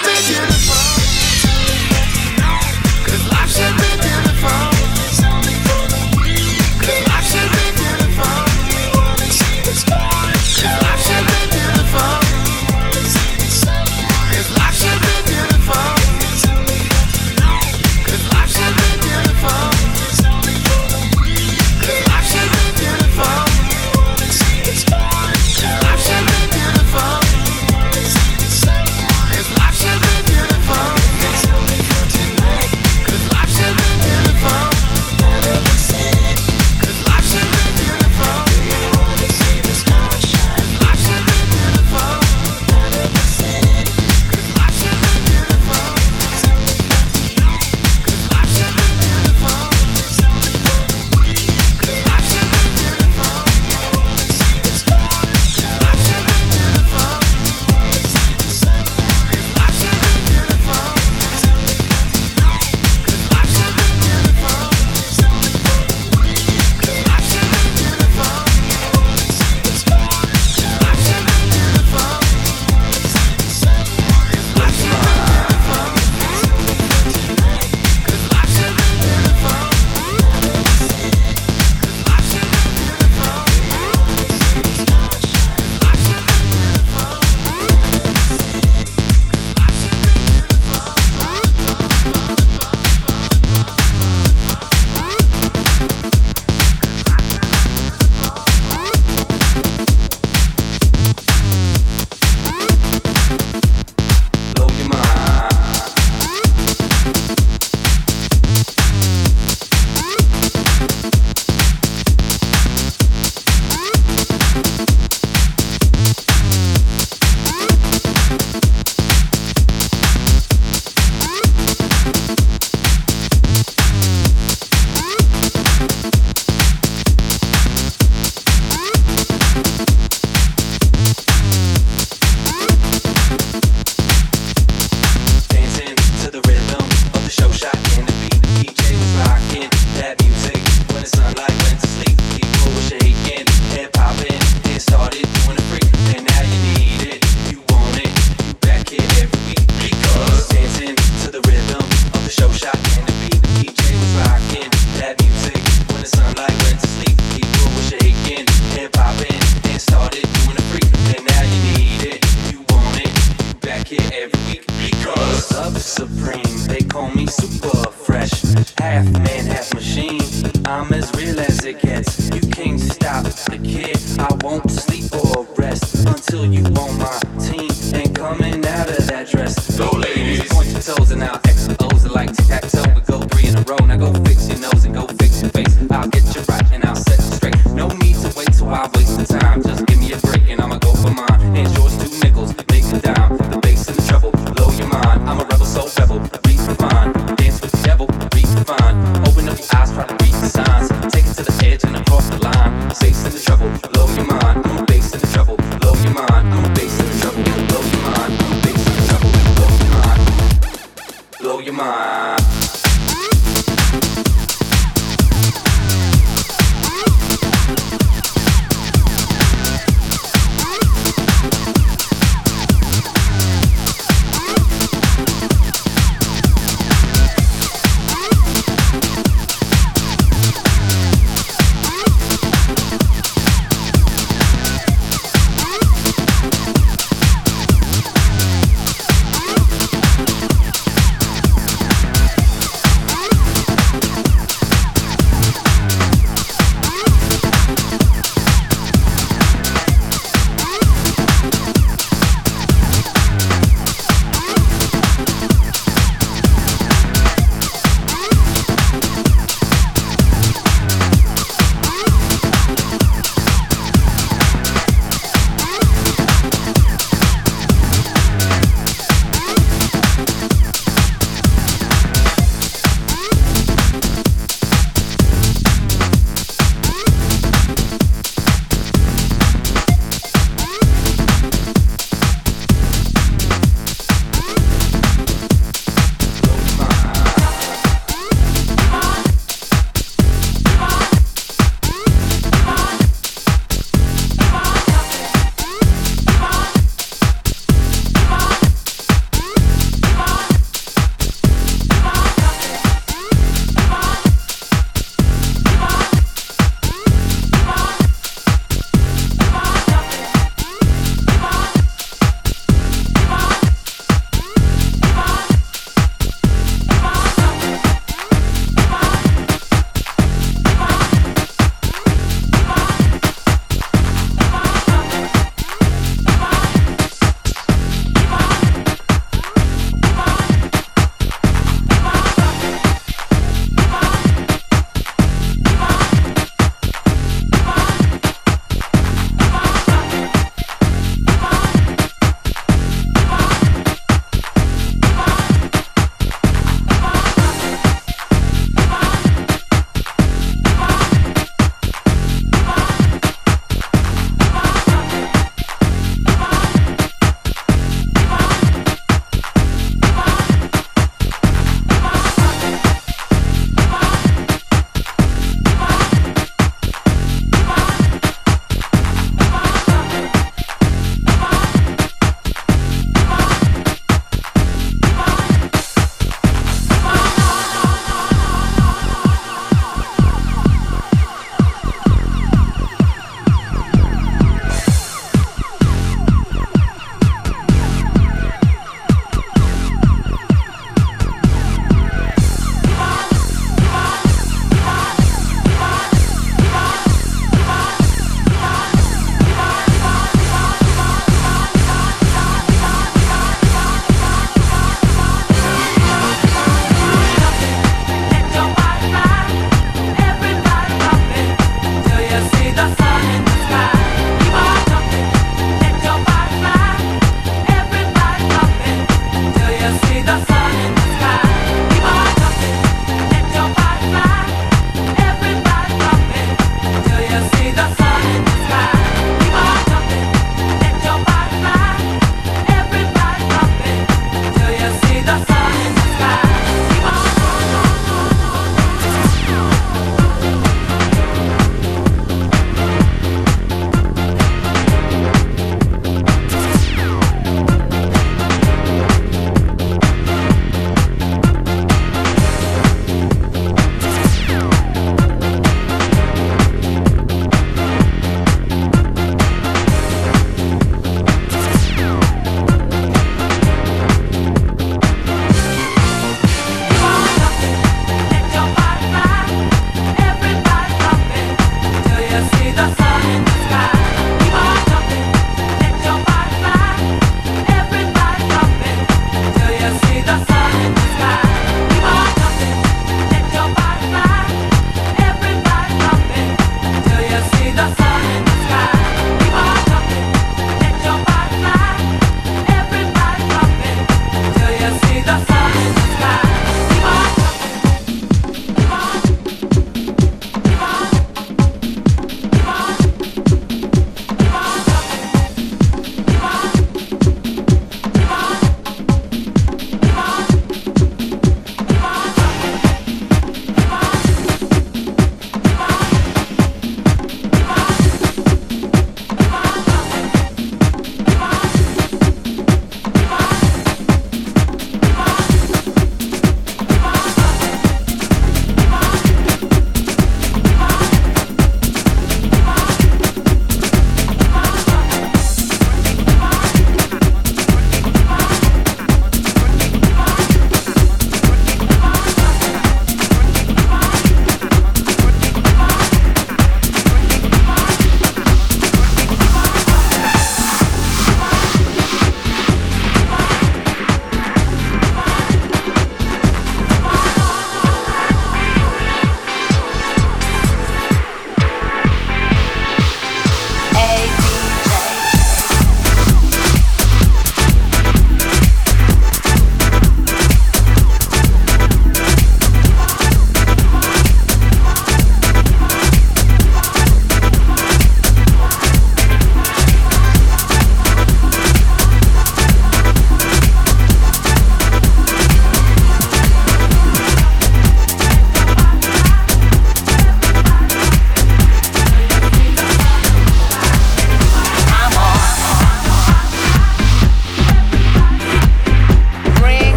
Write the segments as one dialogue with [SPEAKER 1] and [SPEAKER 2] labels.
[SPEAKER 1] living in row. Go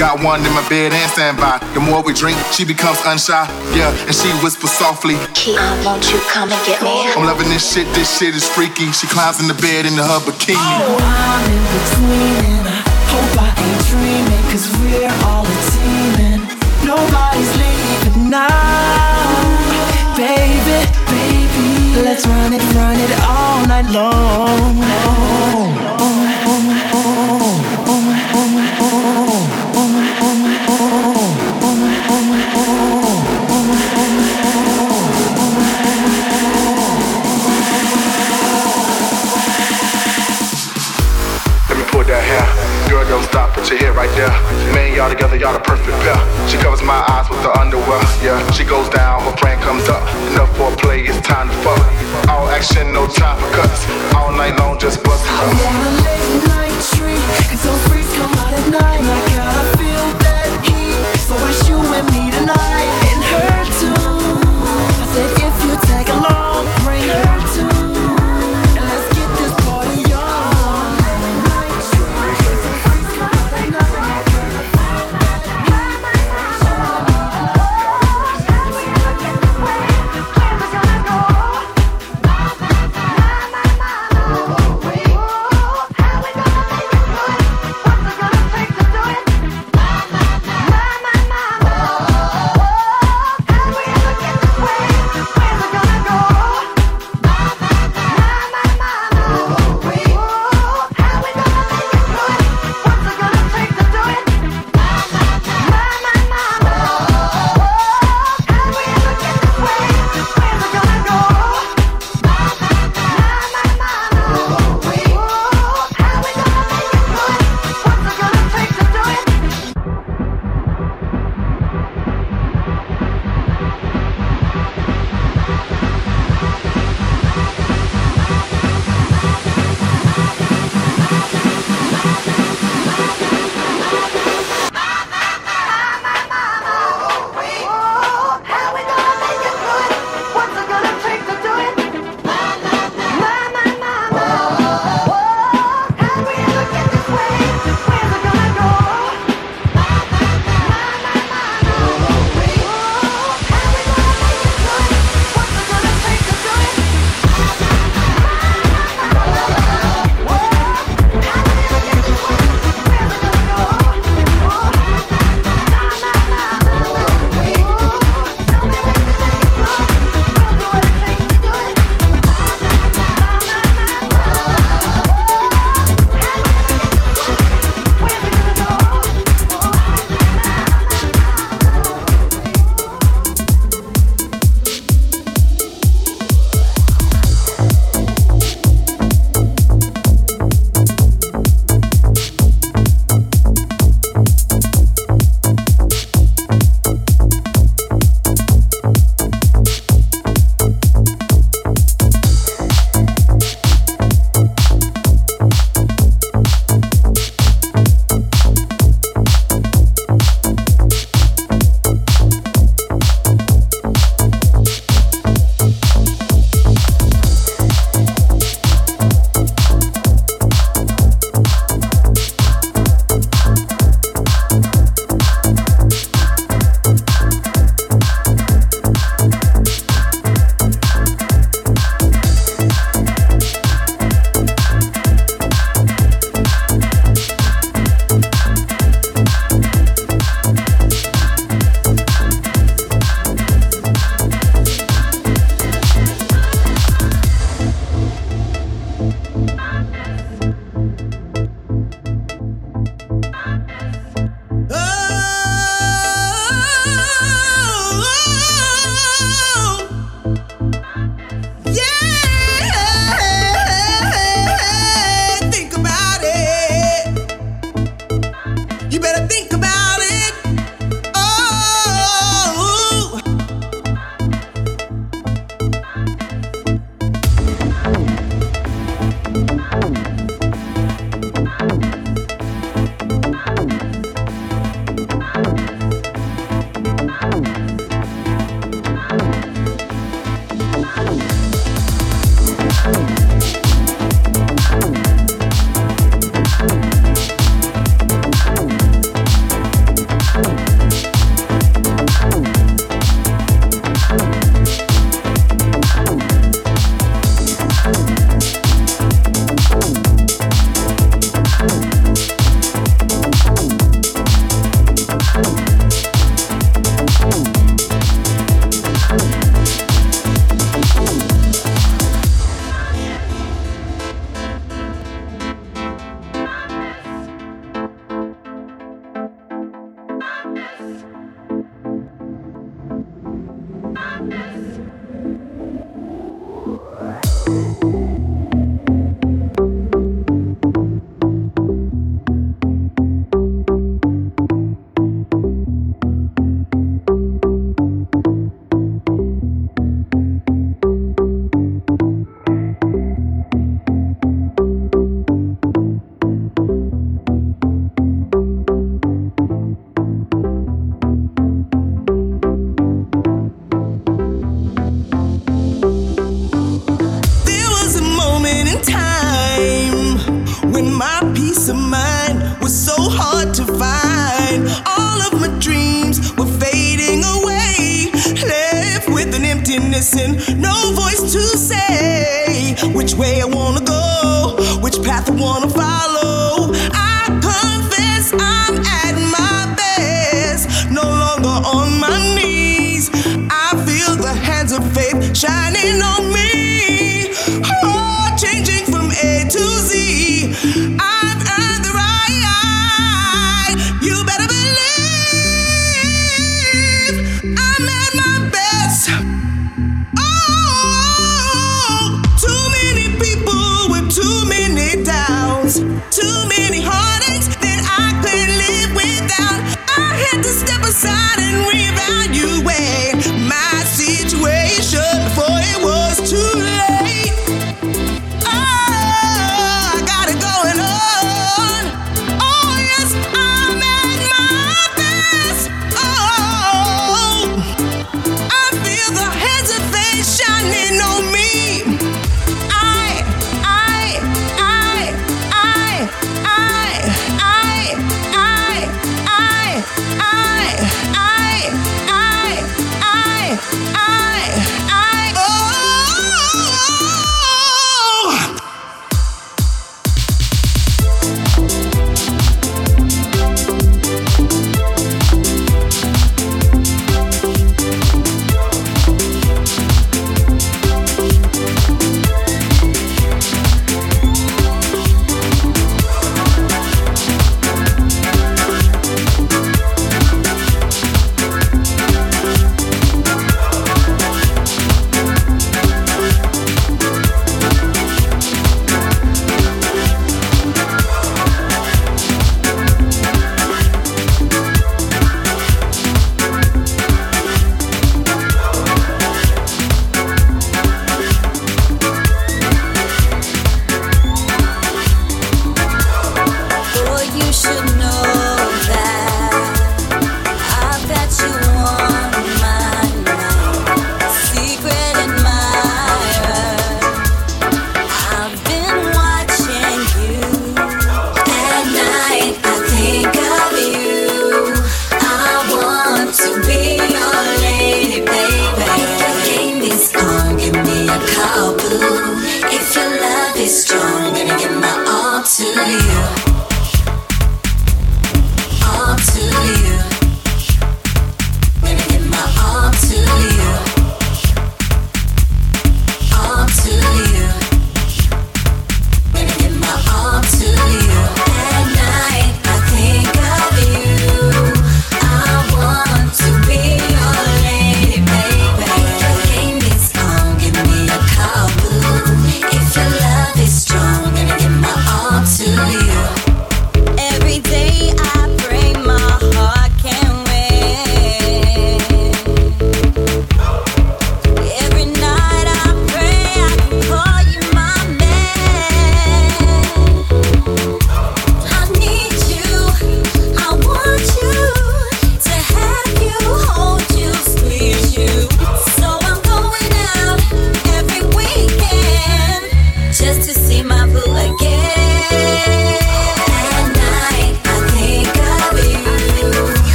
[SPEAKER 2] Got
[SPEAKER 3] one in my bed and standby. The more we drink, she becomes unshy. Yeah, and she whispers softly,
[SPEAKER 4] Kia, won't you come and get me?
[SPEAKER 3] I'm loving this shit, this shit is freaky. She climbs in the bed in her bikini.
[SPEAKER 2] Oh, I'm in between and I hope I ain't dreaming, cause we're all a team and nobody's leaving now. Baby, baby, let's run it, run it all night long.
[SPEAKER 3] Your head right there. Man, y'all together, y'all the perfect pair. She covers my eyes with her underwear. Yeah, she goes down, her friend comes up. Enough for play, it's time to fuck. All action, no time for cuts. All night long, just bust
[SPEAKER 2] I want a late night treat, I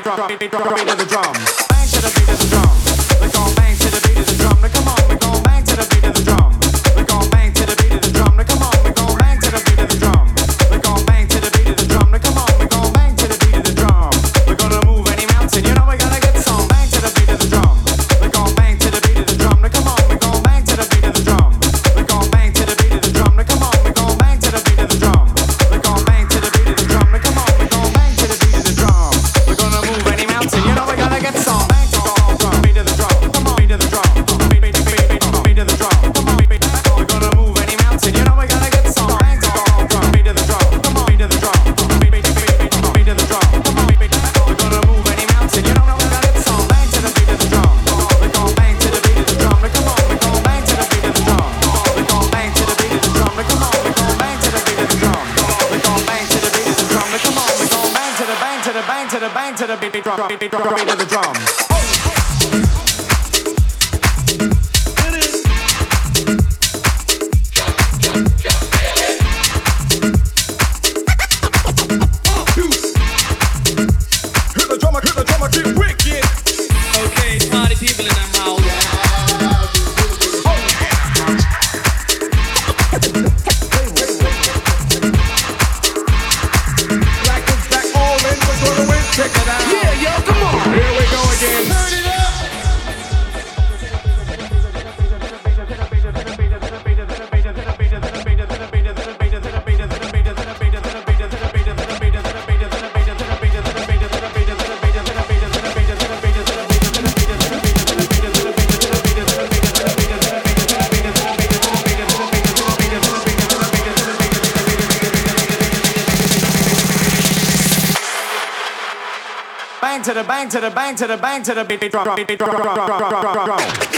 [SPEAKER 5] drop, drop, drop, drop into the
[SPEAKER 6] drums.
[SPEAKER 7] bang to the bang to the beat. beat, drop, beat, beat, drop, drop, drop, drop, drop.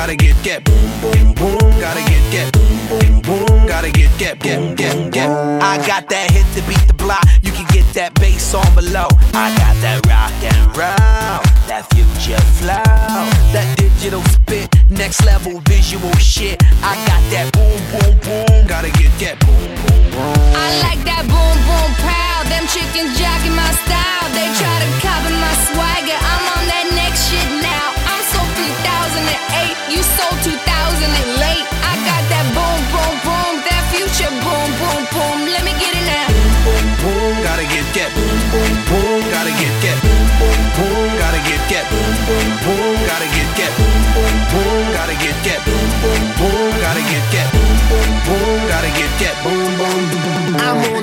[SPEAKER 7] Gotta get
[SPEAKER 8] get boom boom boom. Gotta get get boom boom boom. Gotta get get get get get. I got that hit to beat the block. You can get that bass on below. I got that rock and roll, that future flow, that digital spit, next level visual shit. I got that boom boom boom. Gotta get get boom boom boom.
[SPEAKER 9] I like that boom boom proud. Them chickens jacking my style.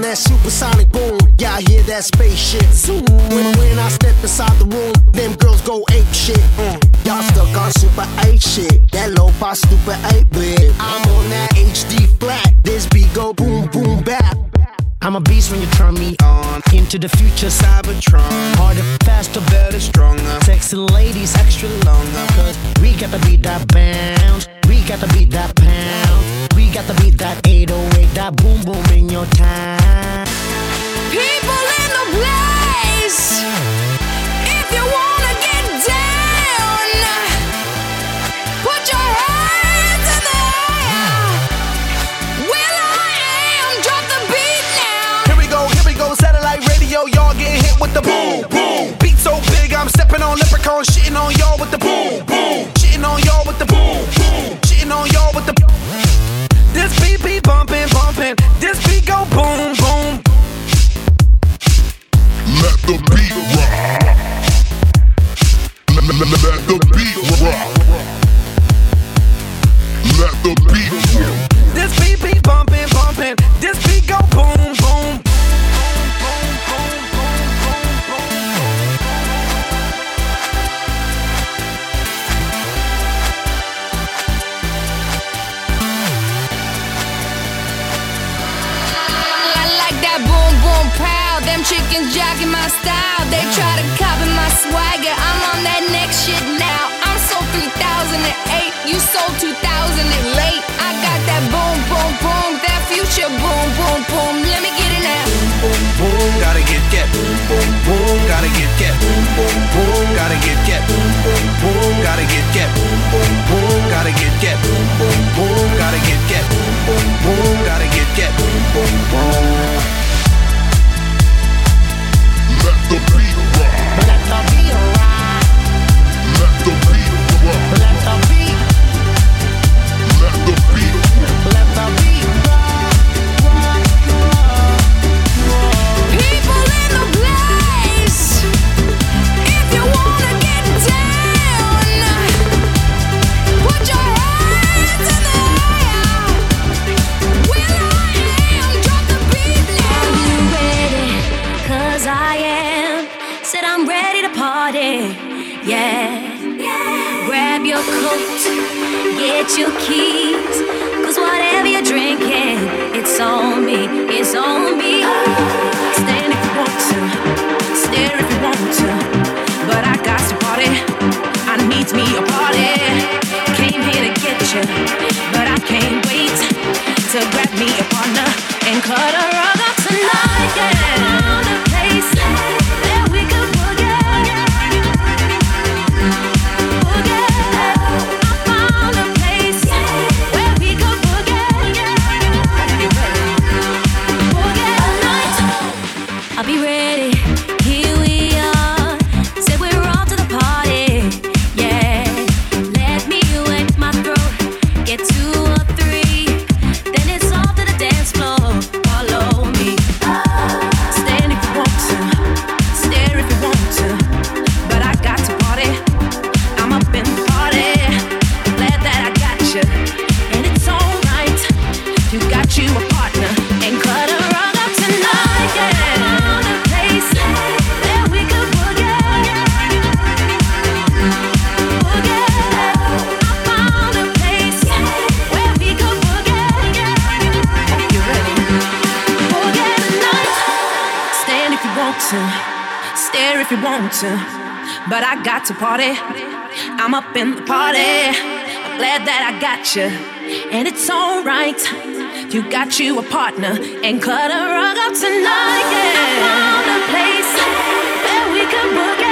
[SPEAKER 9] That
[SPEAKER 10] supersonic boom. Y'all hear that spaceship zoom. When, when I step inside the room, them girls go ape shit. Mm. Y'all stuck on super 8 shit. That low fi stupid 8 bit. I'm on that HD flat. This beat go boom boom bap. I'm a beast when you turn me on. Into the future, Cybertron. Harder, faster, better, stronger. Sexy ladies, extra longer. Cause we got to beat that bounce. We got to beat that pound. We got to beat that 808, that boom boom in your time.
[SPEAKER 9] The
[SPEAKER 8] boom boom. Beat so big, I'm stepping on leprechaun, shitting on y'all with the boom boom. Shitting on y'all with the boom boom. Shitting on y'all with the. This beat be bumping, bumping. This beat go boom boom.
[SPEAKER 11] Let the beat rock. Let, let, let, let
[SPEAKER 9] to
[SPEAKER 12] grab me a partner and cut her rug you, and it's alright. You got you a partner and cut a rug up tonight. Yeah. I found a place where we could boogie.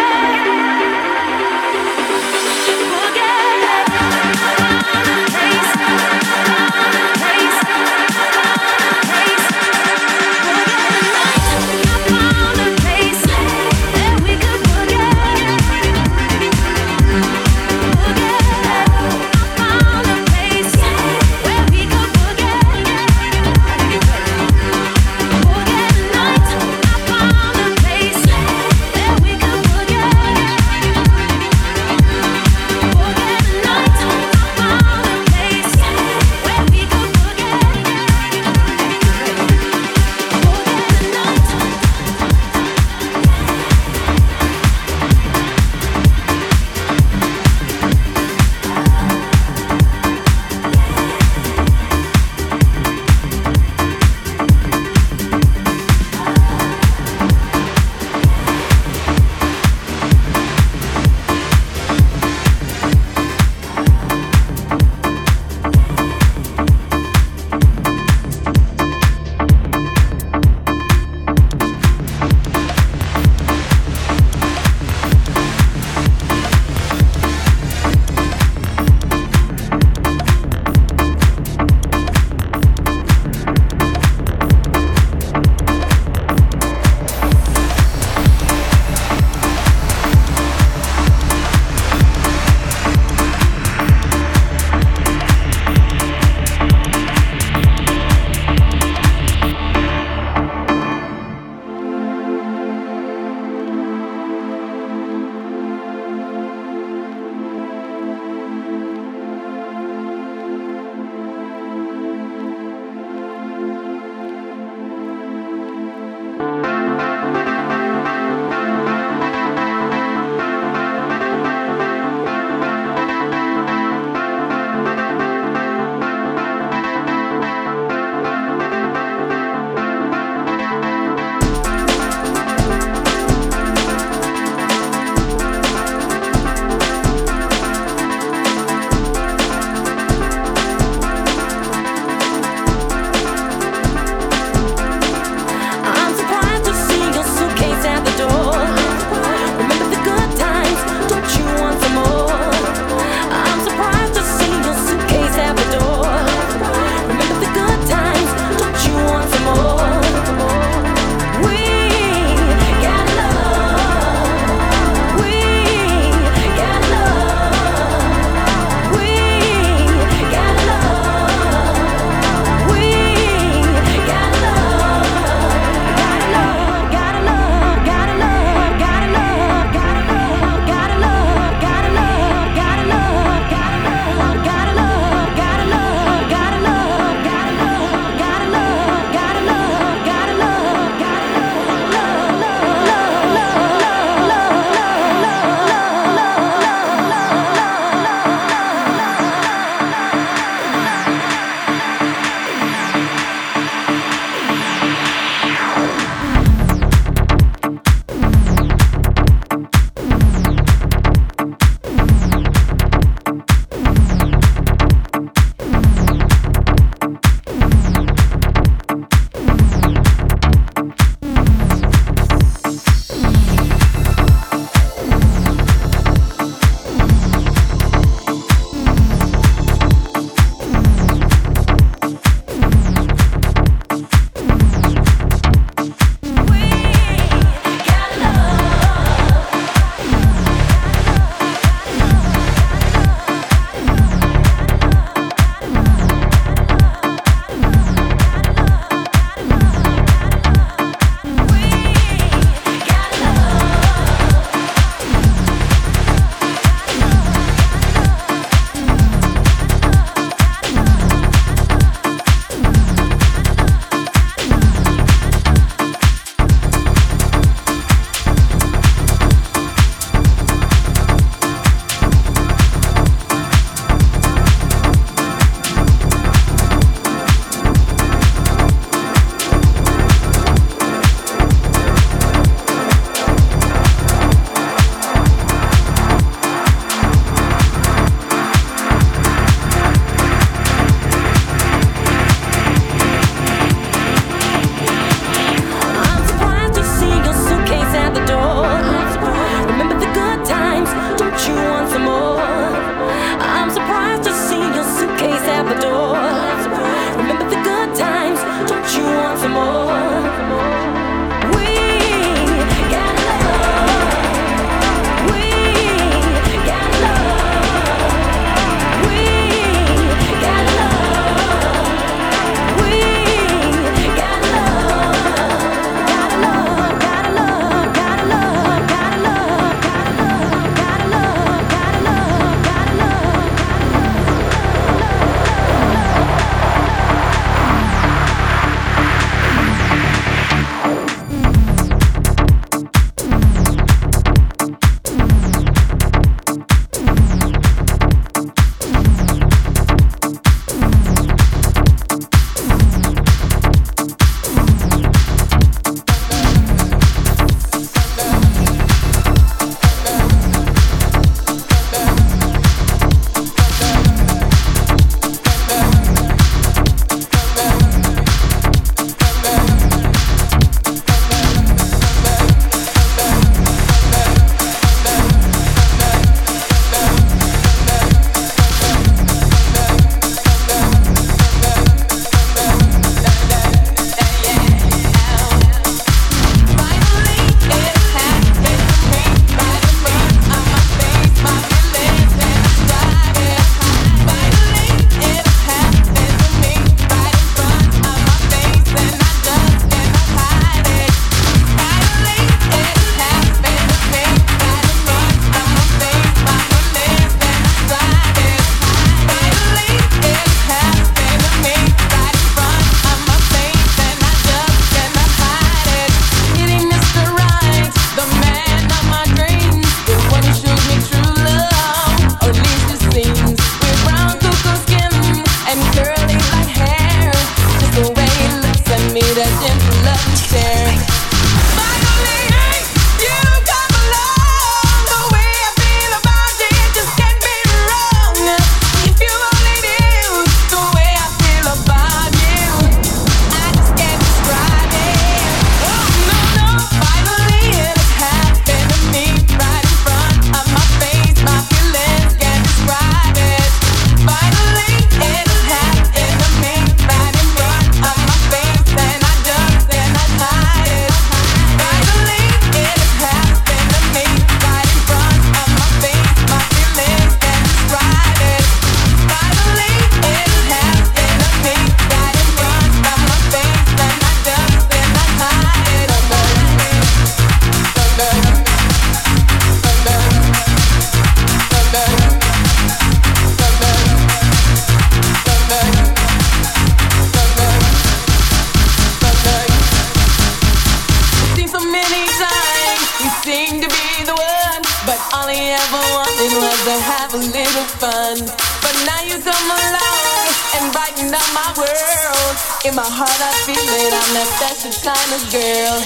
[SPEAKER 5] a little fun. But now you come along and brighten up my world. In my heart, I feel it. I'm that special kind of girl.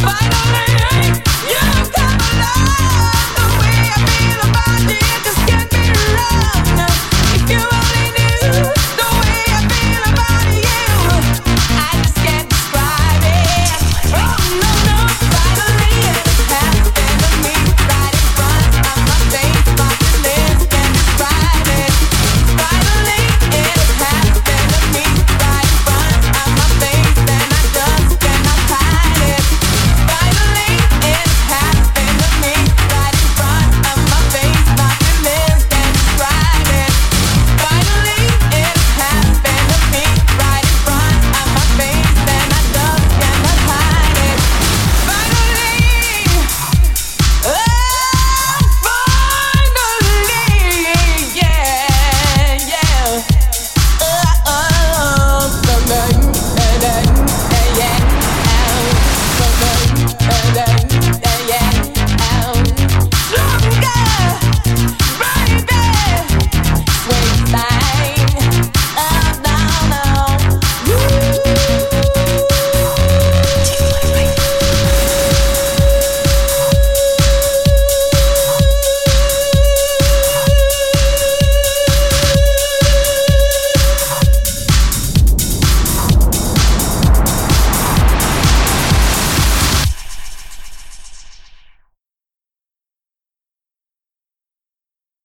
[SPEAKER 5] Finally.